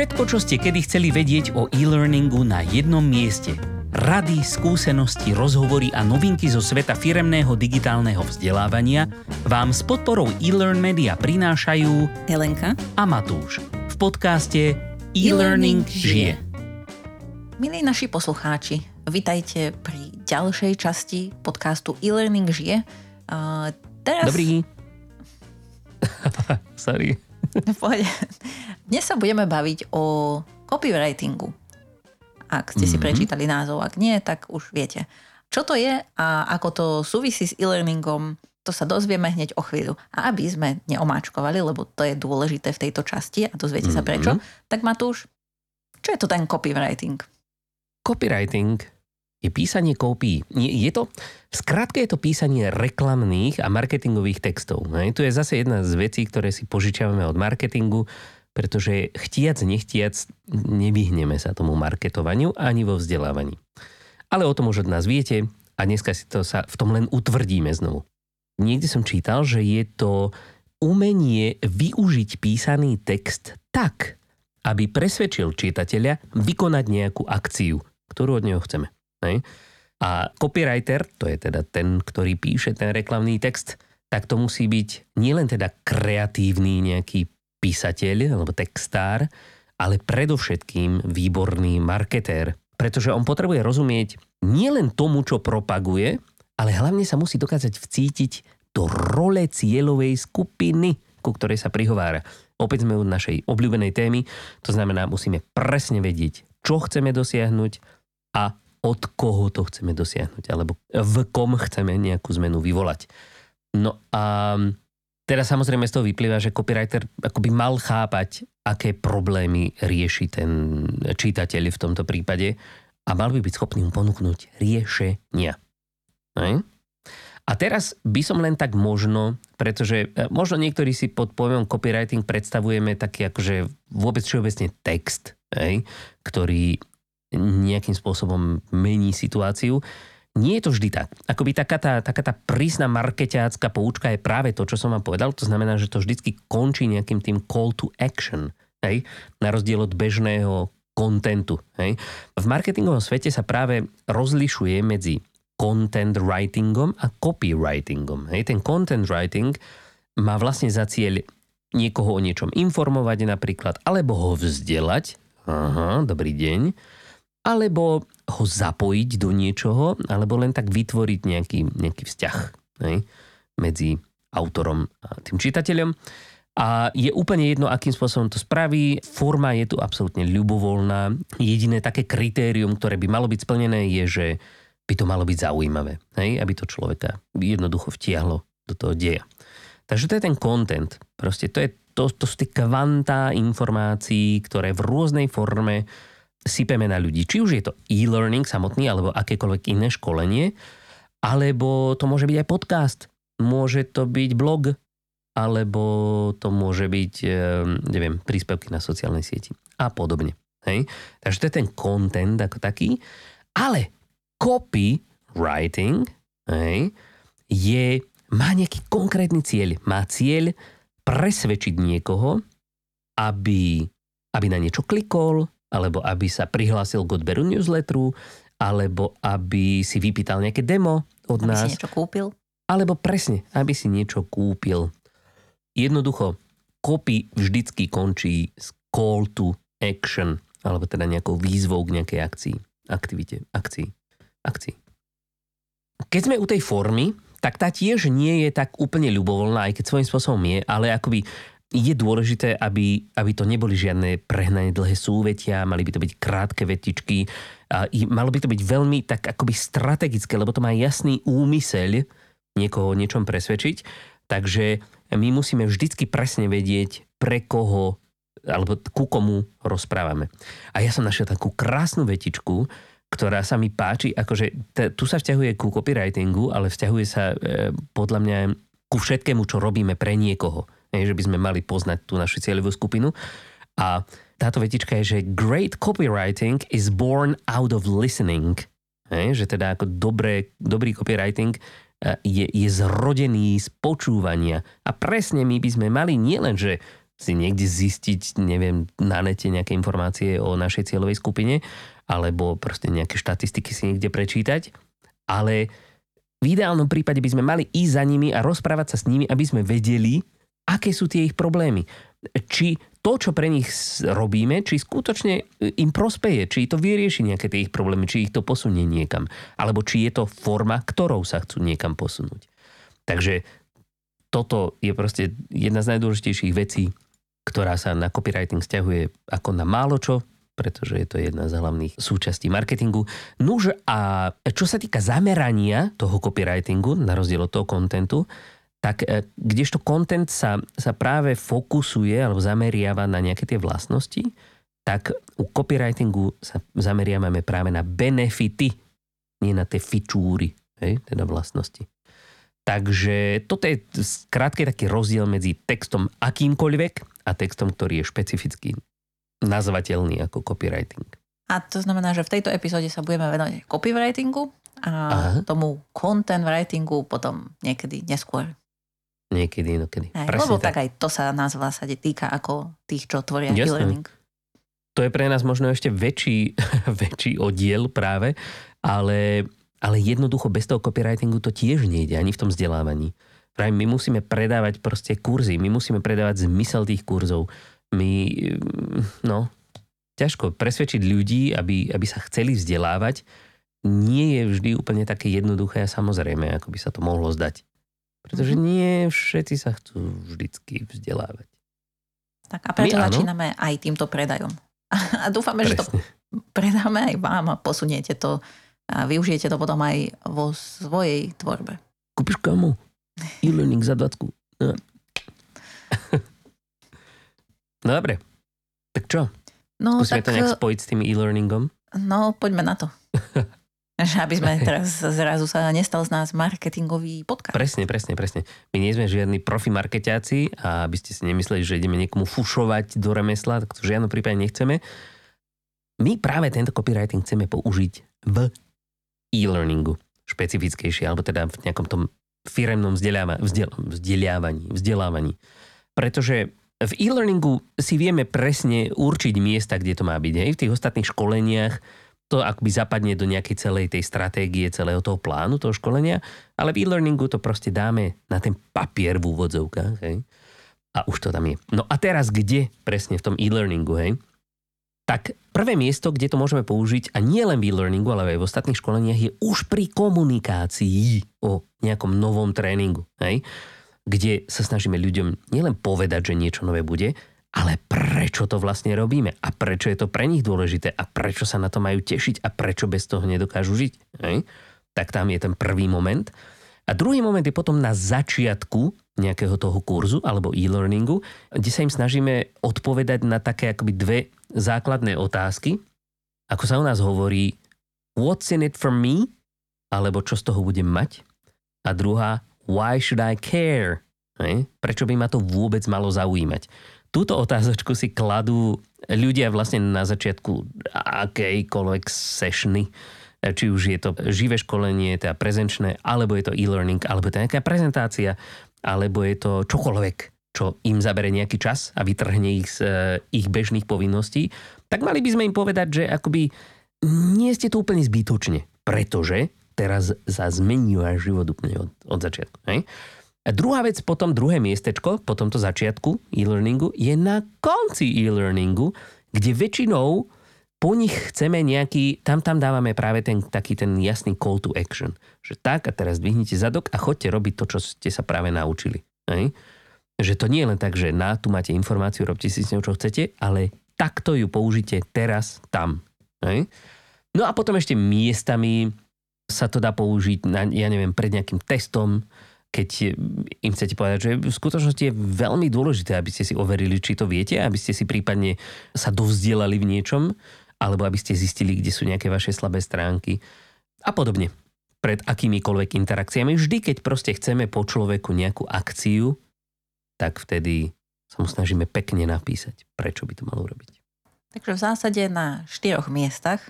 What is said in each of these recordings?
Všetko, čo ste kedy chceli vedieť o e-learningu na jednom mieste. Rady, skúsenosti, rozhovory a novinky zo sveta firemného digitálneho vzdelávania vám s podporou e-learn media prinášajú Helenka a Matúš v podcaste E-Learning žije. Milí naši poslucháči, vitajte pri ďalšej časti podcastu E-Learning žije. Uh, teraz... Dobrý. Sorry. V pohode. Dnes sa budeme baviť o copywritingu. Ak ste si Mhm. prečítali názov, ak nie, tak už viete. Čo to je a ako to súvisí s e-learningom, to sa dozvieme hneď o chvíľu. A aby sme neomáčkovali, lebo to je dôležité v tejto časti a dozviete sa Mhm. prečo, tak Matúš, čo je to ten copywriting? Copywriting je písanie kópií. Je, je to, v skratke je to písanie reklamných a marketingových textov. Hej. Tu je zase jedna z vecí, ktoré si požičiavame od marketingu, pretože chtiac, nechtiac, nevyhneme sa tomu marketovaniu ani vo vzdelávaní. Ale o tom už od nás viete a dneska si to sa v tom len utvrdíme znovu. Niekde som čítal, že je to umenie využiť písaný text tak, aby presvedčil čitateľa vykonať nejakú akciu, ktorú od neho chceme. Hej? A copywriter, to je teda ten, ktorý píše ten reklamný text, tak to musí byť nielen teda kreatívny nejaký písateľ alebo textár, ale predovšetkým výborný marketér. Pretože on potrebuje rozumieť nielen tomu, čo propaguje, ale hlavne sa musí dokázať vcítiť do role cieľovej skupiny, ku ktorej sa prihovára. Opäť sme u našej obľúbenej témy, to znamená, musíme presne vedieť, čo chceme dosiahnuť a od koho to chceme dosiahnuť, alebo v kom chceme nejakú zmenu vyvolať. No a teraz samozrejme z toho vyplýva, že copywriter akoby mal chápať, aké problémy rieši ten čítateľ v tomto prípade a mal by byť schopný mu ponúknuť riešenia. Hej? A teraz by som len tak možno, pretože e, možno niektorí si pod pojmom copywriting predstavujeme taký akože vôbec všeobecne text, hej, ktorý nejakým spôsobom mení situáciu. Nie je to vždy tak. Akoby taká tá, taká tá prísna markeťácka poučka je práve to, čo som vám povedal. To znamená, že to vždycky končí nejakým tým call to action. Hej? Na rozdiel od bežného kontentu. Hej? V marketingovom svete sa práve rozlišuje medzi content writingom a copywritingom. Hej? Ten content writing má vlastne za cieľ niekoho o niečom informovať napríklad, alebo ho vzdelať. Aha, dobrý deň alebo ho zapojiť do niečoho, alebo len tak vytvoriť nejaký, nejaký vzťah hej, medzi autorom a tým čitateľom. A je úplne jedno, akým spôsobom to spraví. Forma je tu absolútne ľubovoľná. Jediné také kritérium, ktoré by malo byť splnené, je, že by to malo byť zaujímavé. Hej? Aby to človeka jednoducho vtiahlo do toho deja. Takže to je ten content. Proste to, je, to, to sú tie kvantá informácií, ktoré v rôznej forme sypeme na ľudí. Či už je to e-learning samotný, alebo akékoľvek iné školenie, alebo to môže byť aj podcast, môže to byť blog, alebo to môže byť, eh, neviem, príspevky na sociálnej sieti a podobne. Hej? Takže to je ten content ako taký, ale copywriting hej, je, má nejaký konkrétny cieľ. Má cieľ presvedčiť niekoho, aby, aby na niečo klikol, alebo aby sa prihlásil k odberu newsletteru, alebo aby si vypýtal nejaké demo od Aby nás, si niečo kúpil? alebo presne, aby si niečo kúpil. Jednoducho, copy vždycky končí s call to action, alebo teda nejakou výzvou k nejakej akcii, aktivite, akcii, akcii. Keď sme u tej formy, tak tá tiež nie je tak úplne ľubovoľná, aj keď svojím spôsobom je, ale akoby je dôležité, aby, aby to neboli žiadne prehnane dlhé súvetia, mali by to byť krátke vetičky, a malo by to byť veľmi tak akoby strategické, lebo to má jasný úmysel niekoho o niečom presvedčiť, takže my musíme vždycky presne vedieť, pre koho alebo ku komu rozprávame. A ja som našiel takú krásnu vetičku, ktorá sa mi páči, akože t- tu sa vzťahuje ku copywritingu, ale vzťahuje sa e, podľa mňa ku všetkému, čo robíme pre niekoho. Že by sme mali poznať tú našu cieľovú skupinu. A táto vetička je, že great copywriting is born out of listening. Že teda ako dobré, dobrý copywriting eh, je, je zrodený z počúvania. A presne my by sme mali nielen, že si niekde zistiť, neviem, na nete nejaké informácie o našej cieľovej skupine, alebo proste nejaké štatistiky si niekde prečítať, ale v ideálnom prípade by sme mali ísť za nimi a rozprávať sa s nimi, aby sme vedeli, aké sú tie ich problémy. Či to, čo pre nich robíme, či skutočne im prospeje, či to vyrieši nejaké tie ich problémy, či ich to posunie niekam, alebo či je to forma, ktorou sa chcú niekam posunúť. Takže toto je proste jedna z najdôležitejších vecí, ktorá sa na copywriting stiahuje ako na málo čo, pretože je to jedna z hlavných súčastí marketingu. Nuž a čo sa týka zamerania toho copywritingu, na rozdiel od toho kontentu, tak e, kdežto content sa, sa práve fokusuje alebo zameriava na nejaké tie vlastnosti, tak u copywritingu sa zameriavame práve na benefity, nie na tie fičúry, hej, teda vlastnosti. Takže toto je skrátke taký rozdiel medzi textom akýmkoľvek a textom, ktorý je špecificky nazvateľný ako copywriting. A to znamená, že v tejto epizóde sa budeme venovať copywritingu a Aha. tomu content writingu potom niekedy neskôr. Niekedy, inokedy. Aj, lebo tak. tak aj to sa nás v zásade týka ako tých, čo tvoria Jasne. e-learning. To je pre nás možno ešte väčší, väčší oddiel práve, ale, ale jednoducho bez toho copywritingu to tiež nejde ani v tom vzdelávaní. Práve my musíme predávať proste kurzy, my musíme predávať zmysel tých kurzov. My, mm, no, ťažko presvedčiť ľudí, aby, aby sa chceli vzdelávať, nie je vždy úplne také jednoduché a samozrejme, ako by sa to mohlo zdať. Pretože mm-hmm. nie všetci sa chcú vždycky vzdelávať. Tak a preto My, začíname áno. aj týmto predajom. A dúfame, Presne. že to predáme aj vám a posuniete to a využijete to potom aj vo svojej tvorbe. Kúpiš komu? E-learning za 20. No. no dobre. Tak čo? No, Skúsime tak, to nejak spojiť s tým e-learningom? No, poďme na to. Že aby sme teraz zrazu sa nestal z nás marketingový podcast. Presne, presne, presne. My nie sme žiadni profi marketiaci a aby ste si nemysleli, že ideme niekomu fušovať do remesla, tak to v žiadnom prípade nechceme. My práve tento copywriting chceme použiť v e-learningu špecifickejšie, alebo teda v nejakom tom firemnom vzdelávaní, vzdelávaní. Pretože v e-learningu si vieme presne určiť miesta, kde to má byť. Hej? V tých ostatných školeniach to akoby zapadne do nejakej celej tej stratégie, celého toho plánu, toho školenia, ale v e-learningu to proste dáme na ten papier v úvodzovkách, hej? A už to tam je. No a teraz kde presne v tom e-learningu, hej? Tak prvé miesto, kde to môžeme použiť, a nie len v e-learningu, ale aj v ostatných školeniach, je už pri komunikácii o nejakom novom tréningu, hej? Kde sa snažíme ľuďom nielen povedať, že niečo nové bude, ale prečo to vlastne robíme a prečo je to pre nich dôležité a prečo sa na to majú tešiť a prečo bez toho nedokážu žiť. Hej? Tak tam je ten prvý moment. A druhý moment je potom na začiatku nejakého toho kurzu alebo e-learningu, kde sa im snažíme odpovedať na také akoby dve základné otázky. Ako sa u nás hovorí, what's in it for me? Alebo čo z toho budem mať? A druhá, why should I care? Hej? Prečo by ma to vôbec malo zaujímať? Túto otázočku si kladú ľudia vlastne na začiatku akejkoľvek sessiony, či už je to živé školenie, teda prezenčné, alebo je to e-learning, alebo je to nejaká prezentácia, alebo je to čokoľvek, čo im zabere nejaký čas a vytrhne ich z e, ich bežných povinností, tak mali by sme im povedať, že akoby nie ste tu úplne zbytočne, pretože teraz sa zmení váš život úplne od, od začiatku. Hej? A druhá vec, potom druhé miestečko, po tomto začiatku e-learningu, je na konci e-learningu, kde väčšinou po nich chceme nejaký, tam tam dávame práve ten taký ten jasný call to action. Že tak a teraz dvihnite zadok a chodte robiť to, čo ste sa práve naučili. Hej? Že to nie je len tak, že na, tu máte informáciu, robte si s ňou, čo chcete, ale takto ju použite teraz, tam. Hej? No a potom ešte miestami sa to dá použiť, na, ja neviem, pred nejakým testom, keď im chcete povedať, že v skutočnosti je veľmi dôležité, aby ste si overili, či to viete, aby ste si prípadne sa dovzdielali v niečom, alebo aby ste zistili, kde sú nejaké vaše slabé stránky a podobne. Pred akýmikoľvek interakciami. Vždy, keď proste chceme po človeku nejakú akciu, tak vtedy sa mu snažíme pekne napísať, prečo by to malo robiť. Takže v zásade na štyroch miestach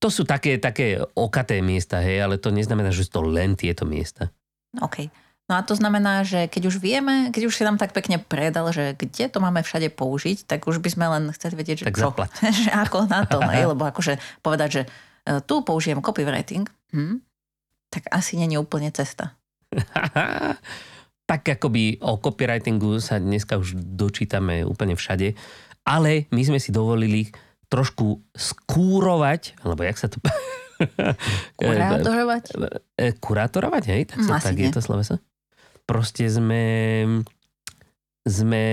to sú také, také okaté miesta, hej, ale to neznamená, že sú to len tieto miesta. OK. No a to znamená, že keď už vieme, keď už si nám tak pekne predal, že kde to máme všade použiť, tak už by sme len chceli vedieť, že Tak čo, že ako na to, hej, lebo akože povedať, že e, tu použijem copywriting, hm, tak asi nie je úplne cesta. tak akoby o copywritingu sa dneska už dočítame úplne všade, ale my sme si dovolili trošku skúrovať, alebo jak sa to... Kurátorovať? E, kurátorovať, hej? Tak, sa, Asi tak je to sloveso? Proste sme sme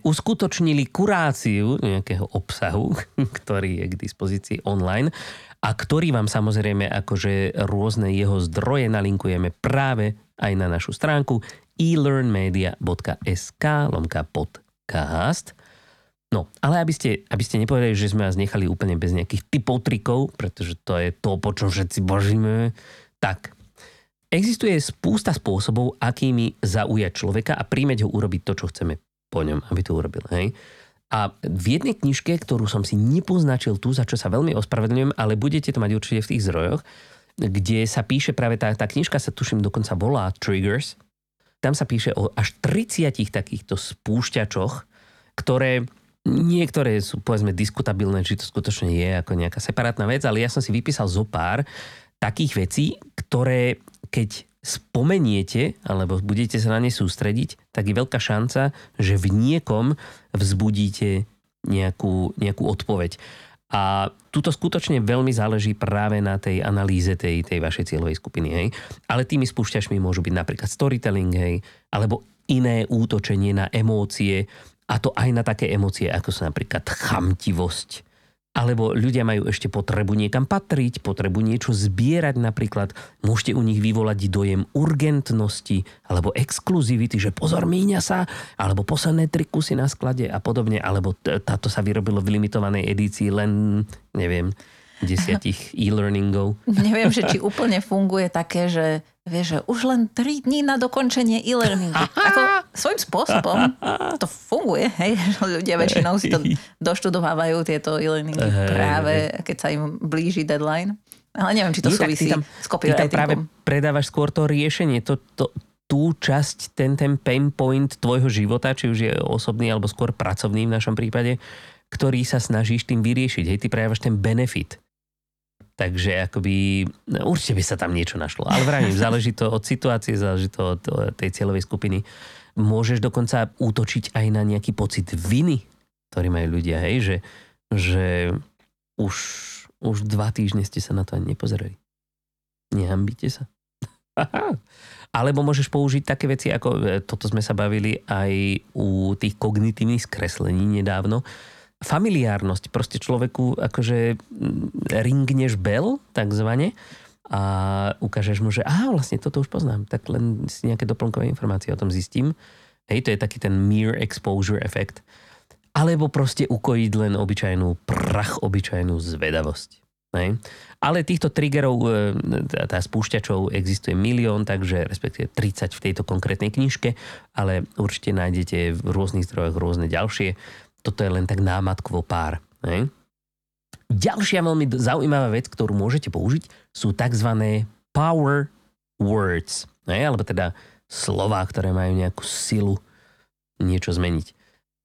uskutočnili kuráciu nejakého obsahu, ktorý je k dispozícii online a ktorý vám samozrejme akože rôzne jeho zdroje nalinkujeme práve aj na našu stránku elearnmedia.sk lomka podcast. No, ale aby ste, aby ste nepovedali, že sme vás nechali úplne bez nejakých typov, trikov, pretože to je to, po čom všetci božíme, tak existuje spústa spôsobov, akými zaujať človeka a príjmeť ho urobiť to, čo chceme po ňom, aby to urobil. Hej? A v jednej knižke, ktorú som si nepoznačil tu, za čo sa veľmi ospravedlňujem, ale budete to mať určite v tých zdrojoch, kde sa píše práve tá, tá knižka sa tuším dokonca volá Triggers. Tam sa píše o až 30 takýchto spúšťačoch, ktoré niektoré sú povedzme diskutabilné, či to skutočne je ako nejaká separátna vec, ale ja som si vypísal zo pár takých vecí, ktoré keď spomeniete, alebo budete sa na ne sústrediť, tak je veľká šanca, že v niekom vzbudíte nejakú, nejakú odpoveď. A tuto skutočne veľmi záleží práve na tej analýze tej, tej vašej cieľovej skupiny. Hej. Ale tými spúšťačmi môžu byť napríklad storytelling, hej, alebo iné útočenie na emócie, a to aj na také emócie, ako sú napríklad chamtivosť, alebo ľudia majú ešte potrebu niekam patriť, potrebu niečo zbierať napríklad. Môžete u nich vyvolať dojem urgentnosti alebo exkluzivity, že pozor, míňa sa, alebo posledné tri kusy na sklade a podobne, alebo táto sa vyrobilo v limitovanej edícii len, neviem, desiatich e-learningov. Neviem, že či úplne funguje také, že vieš, že už len 3 dní na dokončenie e-learningu. Ako svojím spôsobom to funguje, hej, že ľudia väčšinou si to doštudovávajú tieto e-learningy práve, keď sa im blíži deadline. Ale neviem, či to Nie, súvisí tam, s ty tam práve copywritingom. predávaš skôr to riešenie, to, to, tú časť, ten, ten pain point tvojho života, či už je osobný alebo skôr pracovný v našom prípade, ktorý sa snažíš tým vyriešiť. Hej, ty prejávaš ten benefit. Takže akoby, no, určite by sa tam niečo našlo. Ale vravím, záleží to od situácie, záleží to od od tej cieľovej skupiny. Môžeš dokonca útočiť aj na nejaký pocit viny, ktorý majú ľudia, hej, že, že už, už dva týždne ste sa na to ani nepozerali. Nehambíte sa. Alebo môžeš použiť také veci, ako e, toto sme sa bavili aj u tých kognitívnych skreslení nedávno, familiárnosť. Proste človeku akože ringneš bel, takzvané, a ukážeš mu, že aha, vlastne toto už poznám, tak len si nejaké doplnkové informácie o tom zistím. Hej, to je taký ten mere exposure efekt. Alebo proste ukojiť len obyčajnú prach, obyčajnú zvedavosť. Hej. Ale týchto triggerov, e, tá spúšťačov existuje milión, takže respektíve 30 v tejto konkrétnej knižke, ale určite nájdete v rôznych zdrojoch rôzne ďalšie toto je len tak námatkovo pár. Hej? Ďalšia veľmi zaujímavá vec, ktorú môžete použiť, sú tzv. power words. Hej? Alebo teda slová, ktoré majú nejakú silu niečo zmeniť.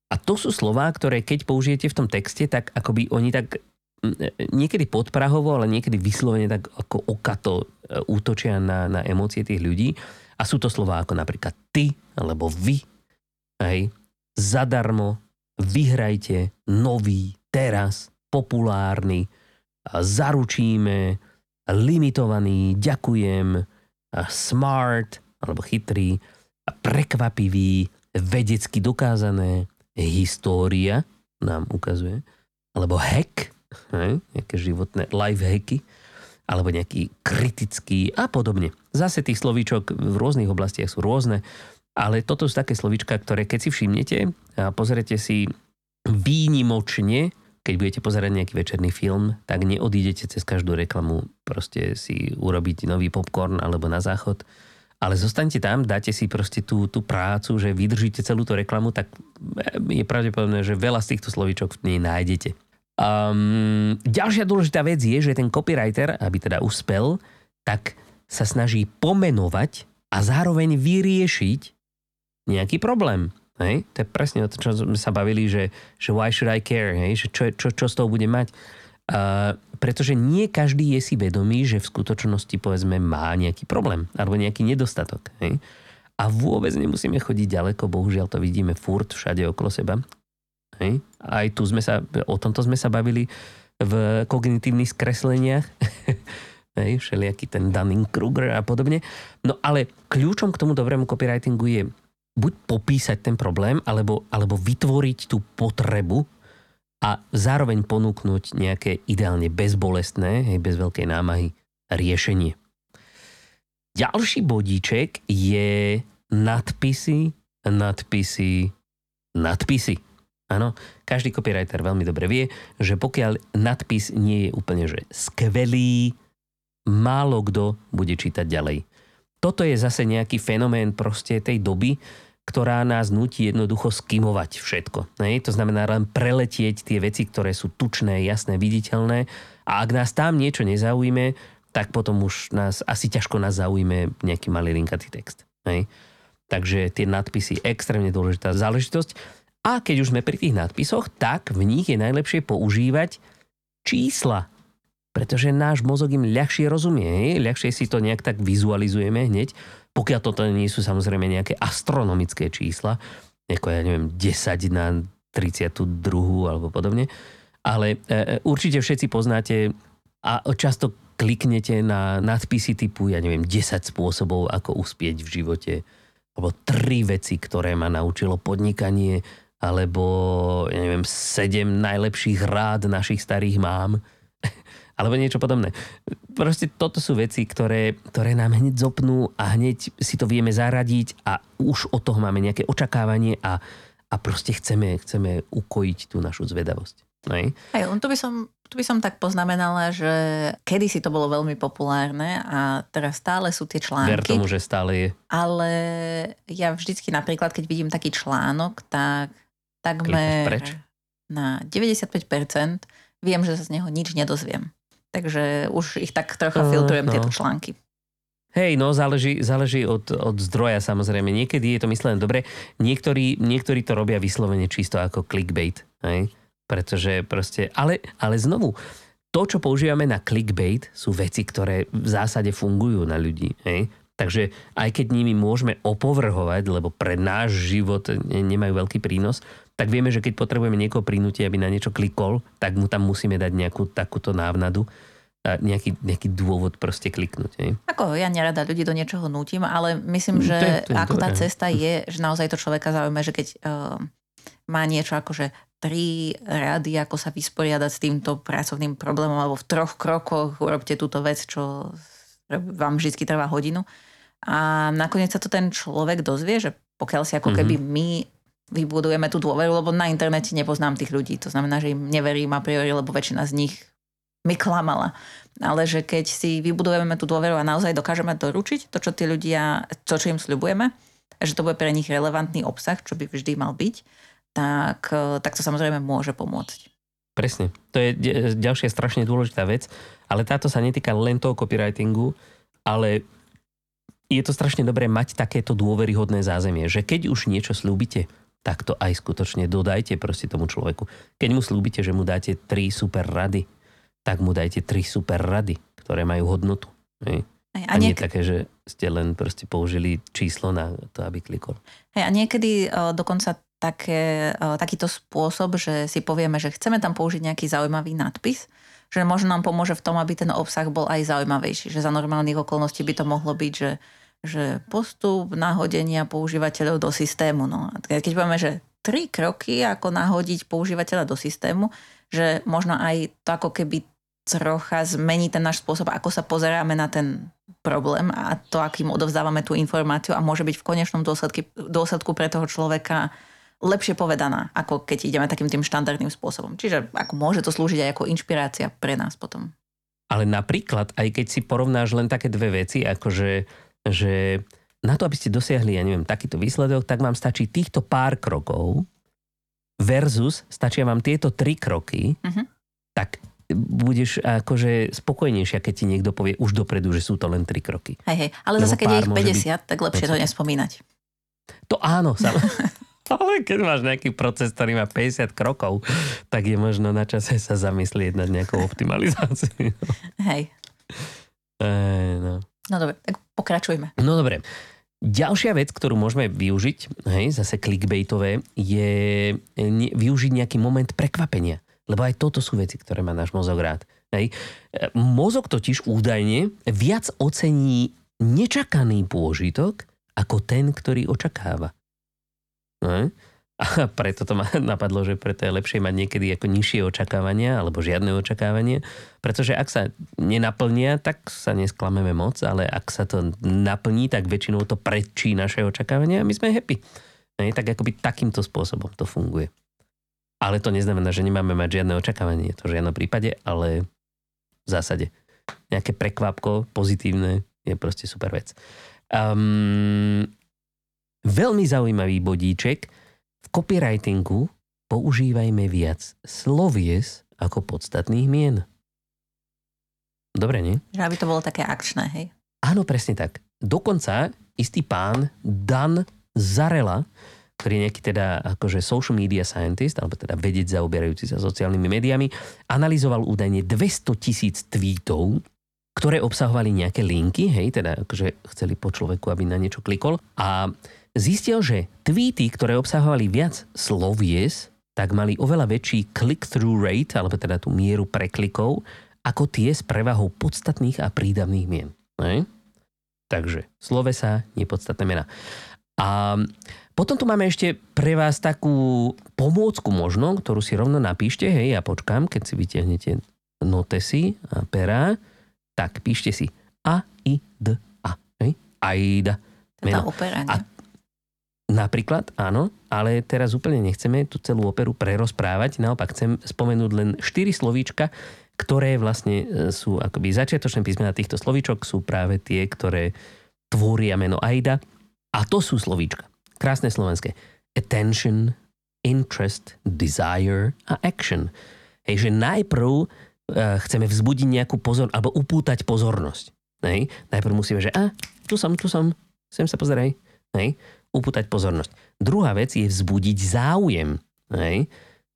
A to sú slová, ktoré keď použijete v tom texte, tak akoby oni tak mm, niekedy podprahovo, ale niekedy vyslovene tak ako okato e, útočia na, na emócie tých ľudí. A sú to slová ako napríklad ty, alebo vy, hej, zadarmo, vyhrajte, nový, teraz, populárny, zaručíme, limitovaný, ďakujem, smart, alebo chytrý, prekvapivý, vedecky dokázané, história nám ukazuje, alebo hack, hej, nejaké životné life hacky, alebo nejaký kritický a podobne. Zase tých slovíčok v rôznych oblastiach sú rôzne, ale toto sú také slovíčka, ktoré keď si všimnete a pozrete si výnimočne, keď budete pozerať nejaký večerný film, tak neodídete cez každú reklamu proste si urobiť nový popcorn alebo na záchod, ale zostaňte tam, dáte si proste tú, tú prácu, že vydržíte celú tú reklamu, tak je pravdepodobné, že veľa z týchto slovíčok v nej nájdete. Um, ďalšia dôležitá vec je, že ten copywriter, aby teda uspel, tak sa snaží pomenovať a zároveň vyriešiť nejaký problém. Hej? To je presne o to, čo sme sa bavili, že, že why should I care, hej? Že čo, čo, čo z toho bude mať. Uh, pretože nie každý je si vedomý, že v skutočnosti povedzme má nejaký problém alebo nejaký nedostatok. Hej? A vôbec nemusíme chodiť ďaleko, bohužiaľ to vidíme furt všade okolo seba. Hej? Aj tu sme sa, o tomto sme sa bavili v kognitívnych skresleniach. Hej, všelijaký ten Dunning-Kruger a podobne. No ale kľúčom k tomu dobrému copywritingu je buď popísať ten problém, alebo, alebo vytvoriť tú potrebu a zároveň ponúknuť nejaké ideálne bezbolestné, hej, bez veľkej námahy, riešenie. Ďalší bodíček je nadpisy, nadpisy, nadpisy. Áno, každý copywriter veľmi dobre vie, že pokiaľ nadpis nie je úplne že skvelý, málo kto bude čítať ďalej. Toto je zase nejaký fenomén proste tej doby, ktorá nás nutí jednoducho skimovať všetko. Ne? To znamená len preletieť tie veci, ktoré sú tučné, jasné, viditeľné a ak nás tam niečo nezaujíme, tak potom už nás asi ťažko nás zaujíme nejaký malý linkatý text. Ne? Takže tie nadpisy extrémne dôležitá záležitosť. A keď už sme pri tých nadpisoch, tak v nich je najlepšie používať čísla. Pretože náš mozog im ľahšie rozumie, ľahšie si to nejak tak vizualizujeme hneď. Pokiaľ toto nie sú samozrejme nejaké astronomické čísla, ako ja neviem, 10 na 32 alebo podobne. Ale e, e, určite všetci poznáte a často kliknete na nadpisy typu, ja neviem, 10 spôsobov, ako uspieť v živote, alebo 3 veci, ktoré ma naučilo podnikanie, alebo ja neviem, 7 najlepších rád našich starých mám alebo niečo podobné. Proste toto sú veci, ktoré, ktoré nám hneď zopnú a hneď si to vieme zaradiť a už od toho máme nejaké očakávanie a, a proste chceme, chceme ukojiť tú našu zvedavosť. Hej. Hej, tu, by som, tu by som tak poznamenala, že kedysi to bolo veľmi populárne a teraz stále sú tie články. Ver tomu, že stále je. Ale ja vždycky napríklad, keď vidím taký článok, tak takmer na 95% viem, že sa z neho nič nedozviem. Takže už ich tak trocha filtrujem, no, tieto články. Hej, no záleží, záleží od, od zdroja samozrejme. Niekedy je to myslené dobre, niektorí, niektorí to robia vyslovene čisto ako clickbait. Hej? Pretože proste, ale, ale znovu, to, čo používame na clickbait, sú veci, ktoré v zásade fungujú na ľudí. Hej? Takže aj keď nimi môžeme opovrhovať, lebo pre náš život nemajú veľký prínos, tak vieme, že keď potrebujeme niekoho prinútiť, aby na niečo klikol, tak mu tam musíme dať nejakú takúto návnadu a nejaký, nejaký dôvod proste kliknúť. Hej. Ako ja nerada ľudí do niečoho nútim, ale myslím, mm, že to je, to je ako tá cesta je, že naozaj to človeka zaujíma, že keď uh, má niečo ako že tri rady, ako sa vysporiadať s týmto pracovným problémom, alebo v troch krokoch urobte túto vec, čo vám vždy trvá hodinu. A nakoniec sa to ten človek dozvie, že pokiaľ si ako keby mm-hmm. my vybudujeme tú dôveru, lebo na internete nepoznám tých ľudí. To znamená, že im neverím a priori, lebo väčšina z nich mi klamala. Ale že keď si vybudujeme tú dôveru a naozaj dokážeme doručiť to, čo tí ľudia, to, čo im sľubujeme, že to bude pre nich relevantný obsah, čo by vždy mal byť, tak, tak to samozrejme môže pomôcť. Presne. To je ďalšia strašne dôležitá vec, ale táto sa netýka len toho copywritingu, ale je to strašne dobré mať takéto dôveryhodné zázemie, že keď už niečo slúbite, tak to aj skutočne dodajte proste tomu človeku. Keď mu slúbite, že mu dáte tri super rady, tak mu dajte tri super rady, ktoré majú hodnotu. Hej? A, a nie niek- také, že ste len proste použili číslo na to, aby klikol. Hej, a niekedy o, dokonca také, o, takýto spôsob, že si povieme, že chceme tam použiť nejaký zaujímavý nadpis, že možno nám pomôže v tom, aby ten obsah bol aj zaujímavejší. Že za normálnych okolností by to mohlo byť, že že postup nahodenia používateľov do systému. No. Keď povieme, že tri kroky, ako nahodiť používateľa do systému, že možno aj to ako keby trocha zmení ten náš spôsob, ako sa pozeráme na ten problém a to, akým odovzdávame tú informáciu a môže byť v konečnom dôsledku, dôsledku pre toho človeka lepšie povedaná, ako keď ideme takým tým štandardným spôsobom. Čiže ako môže to slúžiť aj ako inšpirácia pre nás potom. Ale napríklad, aj keď si porovnáš len také dve veci, akože že na to, aby ste dosiahli, ja neviem, takýto výsledok, tak vám stačí týchto pár krokov versus stačia vám tieto tri kroky, uh-huh. tak budeš akože spokojnejšia, keď ti niekto povie už dopredu, že sú to len tri kroky. Hej, hej. Ale zase, keď je ich 50, byť... tak lepšie to nespomínať. To áno, sam... Ale keď máš nejaký proces, ktorý má 50 krokov, tak je možno na čase sa zamyslieť nad nejakou optimalizáciou. Hej. Ej, no. No dobre, tak pokračujme. No dobre. Ďalšia vec, ktorú môžeme využiť, hej, zase clickbaitové, je využiť nejaký moment prekvapenia. Lebo aj toto sú veci, ktoré má náš mozog rád. Hej. E, mozog totiž údajne viac ocení nečakaný pôžitok ako ten, ktorý očakáva. Hej. A preto to ma napadlo, že preto je lepšie mať niekedy ako nižšie očakávania alebo žiadne očakávanie, pretože ak sa nenaplnia, tak sa nesklameme moc, ale ak sa to naplní, tak väčšinou to prečí naše očakávania a my sme happy. Hej, tak akoby takýmto spôsobom to funguje. Ale to neznamená, že nemáme mať žiadne očakávanie, to v žiadnom prípade, ale v zásade nejaké prekvapko pozitívne je proste super vec. Um, veľmi zaujímavý bodíček. V copywritingu používajme viac slovies ako podstatných mien. Dobre, nie? Že aby to bolo také akčné, hej? Áno, presne tak. Dokonca istý pán Dan Zarela ktorý je nejaký teda akože social media scientist, alebo teda vedec zaoberajúci sa sociálnymi médiami, analyzoval údajne 200 tisíc tweetov, ktoré obsahovali nejaké linky, hej, teda akože chceli po človeku, aby na niečo klikol a zistil, že tweety, ktoré obsahovali viac slovies, tak mali oveľa väčší click-through rate, alebo teda tú mieru preklikov, ako tie s prevahou podstatných a prídavných mien. Hej? Takže slovesa, nepodstatné mena. A potom tu máme ešte pre vás takú pomôcku možno, ktorú si rovno napíšte, hej, ja počkám, keď si vytiahnete notesy a pera, tak píšte si A, I, D, A. Hej? Aida. Tá opera, A, Napríklad, áno, ale teraz úplne nechceme tú celú operu prerozprávať, naopak chcem spomenúť len 4 slovíčka, ktoré vlastne e, sú akoby začiatočné písmena týchto slovíčok, sú práve tie, ktoré tvoria meno Aida. A to sú slovíčka. Krásne slovenské. Attention, interest, desire a action. Hej, že najprv uh, chceme vzbudiť nejakú pozor, alebo upútať pozornosť. Hej, najprv musíme, že a, tu som, tu som, sem sa pozeraj. Hej, upútať pozornosť. Druhá vec je vzbudiť záujem. Hej,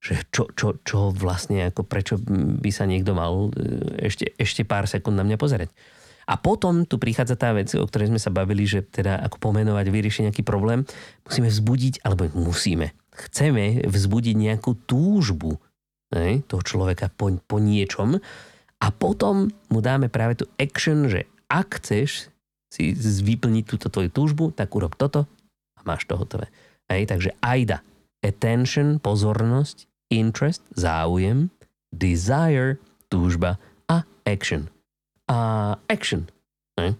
že čo, čo, čo vlastne, ako prečo by sa niekto mal e, ešte, ešte pár sekúnd na mňa pozerať. A potom tu prichádza tá vec, o ktorej sme sa bavili, že teda ako pomenovať, vyriešiť nejaký problém, musíme vzbudiť, alebo musíme, chceme vzbudiť nejakú túžbu ne, toho človeka po, po niečom a potom mu dáme práve tú action, že ak chceš si vyplniť túto tvoju túžbu, tak urob toto máš to hotové. Hej, takže AIDA. Attention, pozornosť, interest, záujem, desire, túžba a action a action. Ne?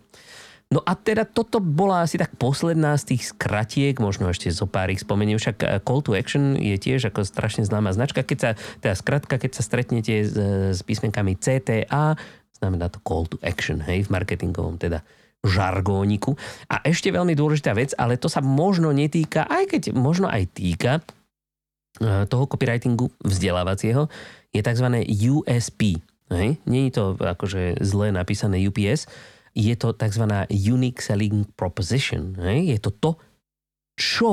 No a teda toto bola asi tak posledná z tých skratiek, možno ešte zo pár ich spomeniem, však eh, call to action je tiež ako strašne známa značka, keď sa, teda skratka, keď sa stretnete s, s písmenkami CTA, znamená to call to action, hej, v marketingovom teda žargóniku. A ešte veľmi dôležitá vec, ale to sa možno netýka, aj keď možno aj týka eh, toho copywritingu vzdelávacieho, je tzv. USP, Hej? Je to akože zle napísané UPS, je to tzv. Unique Selling Proposition. Hej? Je to to, čo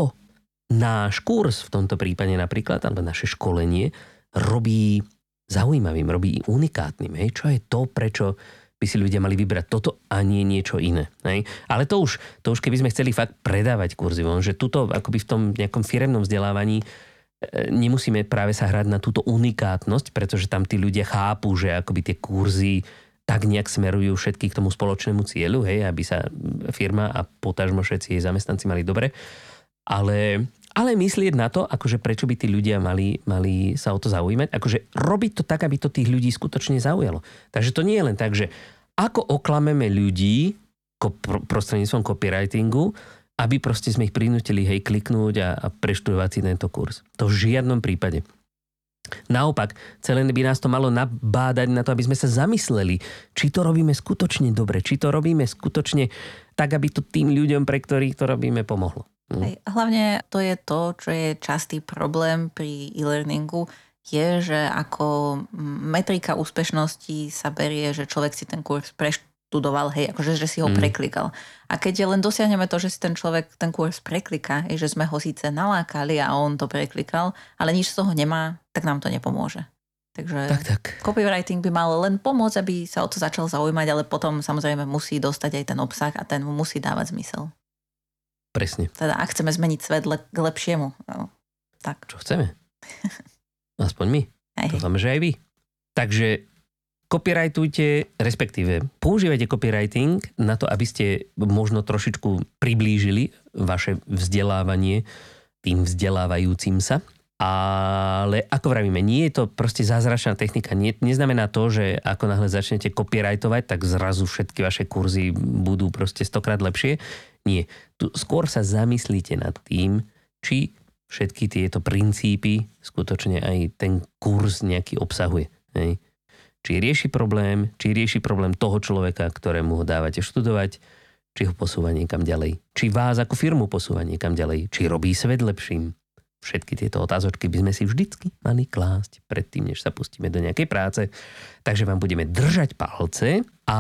náš kurz v tomto prípade napríklad, alebo naše školenie robí zaujímavým, robí unikátnym. Hej? Čo je to, prečo by si ľudia mali vybrať toto a nie niečo iné. Hej? Ale to už, to už keby sme chceli fakt predávať kurzy, že tuto akoby v tom nejakom firemnom vzdelávaní nemusíme práve sa hrať na túto unikátnosť, pretože tam tí ľudia chápu, že akoby tie kurzy tak nejak smerujú všetky k tomu spoločnému cieľu, hej, aby sa firma a potažmo všetci jej zamestnanci mali dobre. Ale, ale myslieť na to, akože prečo by tí ľudia mali, mali sa o to zaujímať, akože robiť to tak, aby to tých ľudí skutočne zaujalo. Takže to nie je len tak, že ako oklameme ľudí prostredníctvom copywritingu, aby proste sme ich prinútili hej kliknúť a, a preštudovať si tento kurz. To v žiadnom prípade. Naopak, celé by nás to malo nabádať na to, aby sme sa zamysleli, či to robíme skutočne dobre, či to robíme skutočne tak, aby to tým ľuďom, pre ktorých to robíme, pomohlo. Hm. Hej, hlavne to je to, čo je častý problém pri e-learningu, je, že ako metrika úspešnosti sa berie, že človek si ten kurz preštudoval, hej, akože že si ho mm. preklikal. A keď len dosiahneme to, že si ten človek ten kurz prekliká, že sme ho síce nalákali a on to preklikal, ale nič z toho nemá, tak nám to nepomôže. Takže tak, tak. copywriting by mal len pomôcť, aby sa o to začal zaujímať, ale potom samozrejme musí dostať aj ten obsah a ten mu musí dávať zmysel. Presne. Teda ak chceme zmeniť svet le- k lepšiemu. No, tak. Čo chceme? Aspoň my. Dúfame, že aj vy. Takže copyrightujte, respektíve používajte copywriting na to, aby ste možno trošičku priblížili vaše vzdelávanie tým vzdelávajúcim sa ale ako vravíme, nie je to proste zázračná technika. Nie, neznamená to, že ako náhle začnete copyrightovať, tak zrazu všetky vaše kurzy budú proste stokrát lepšie. Nie. Tu skôr sa zamyslíte nad tým, či všetky tieto princípy skutočne aj ten kurz nejaký obsahuje. Hej. Či rieši problém, či rieši problém toho človeka, ktorému ho dávate študovať, či ho posúva niekam ďalej. Či vás ako firmu posúva niekam ďalej. Či robí svet lepším Všetky tieto otázočky by sme si vždycky mali klásť predtým, než sa pustíme do nejakej práce. Takže vám budeme držať palce a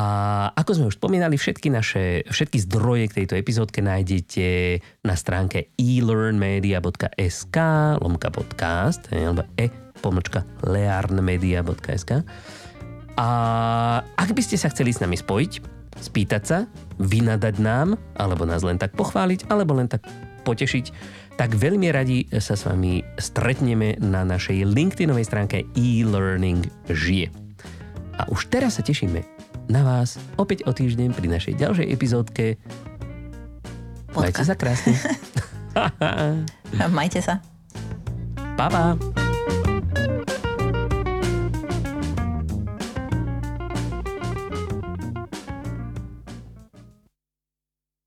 ako sme už spomínali, všetky naše, všetky zdroje k tejto epizódke nájdete na stránke elearnmedia.sk lomka podcast alebo e pomočka learnmedia.sk a ak by ste sa chceli s nami spojiť, spýtať sa, vynadať nám, alebo nás len tak pochváliť, alebo len tak potešiť, tak veľmi radi sa s vami stretneme na našej LinkedInovej stránke e-learning žije. A už teraz sa tešíme na vás opäť o týždeň pri našej ďalšej epizódke. Majte sa krásne. Majte sa. Pa, pa.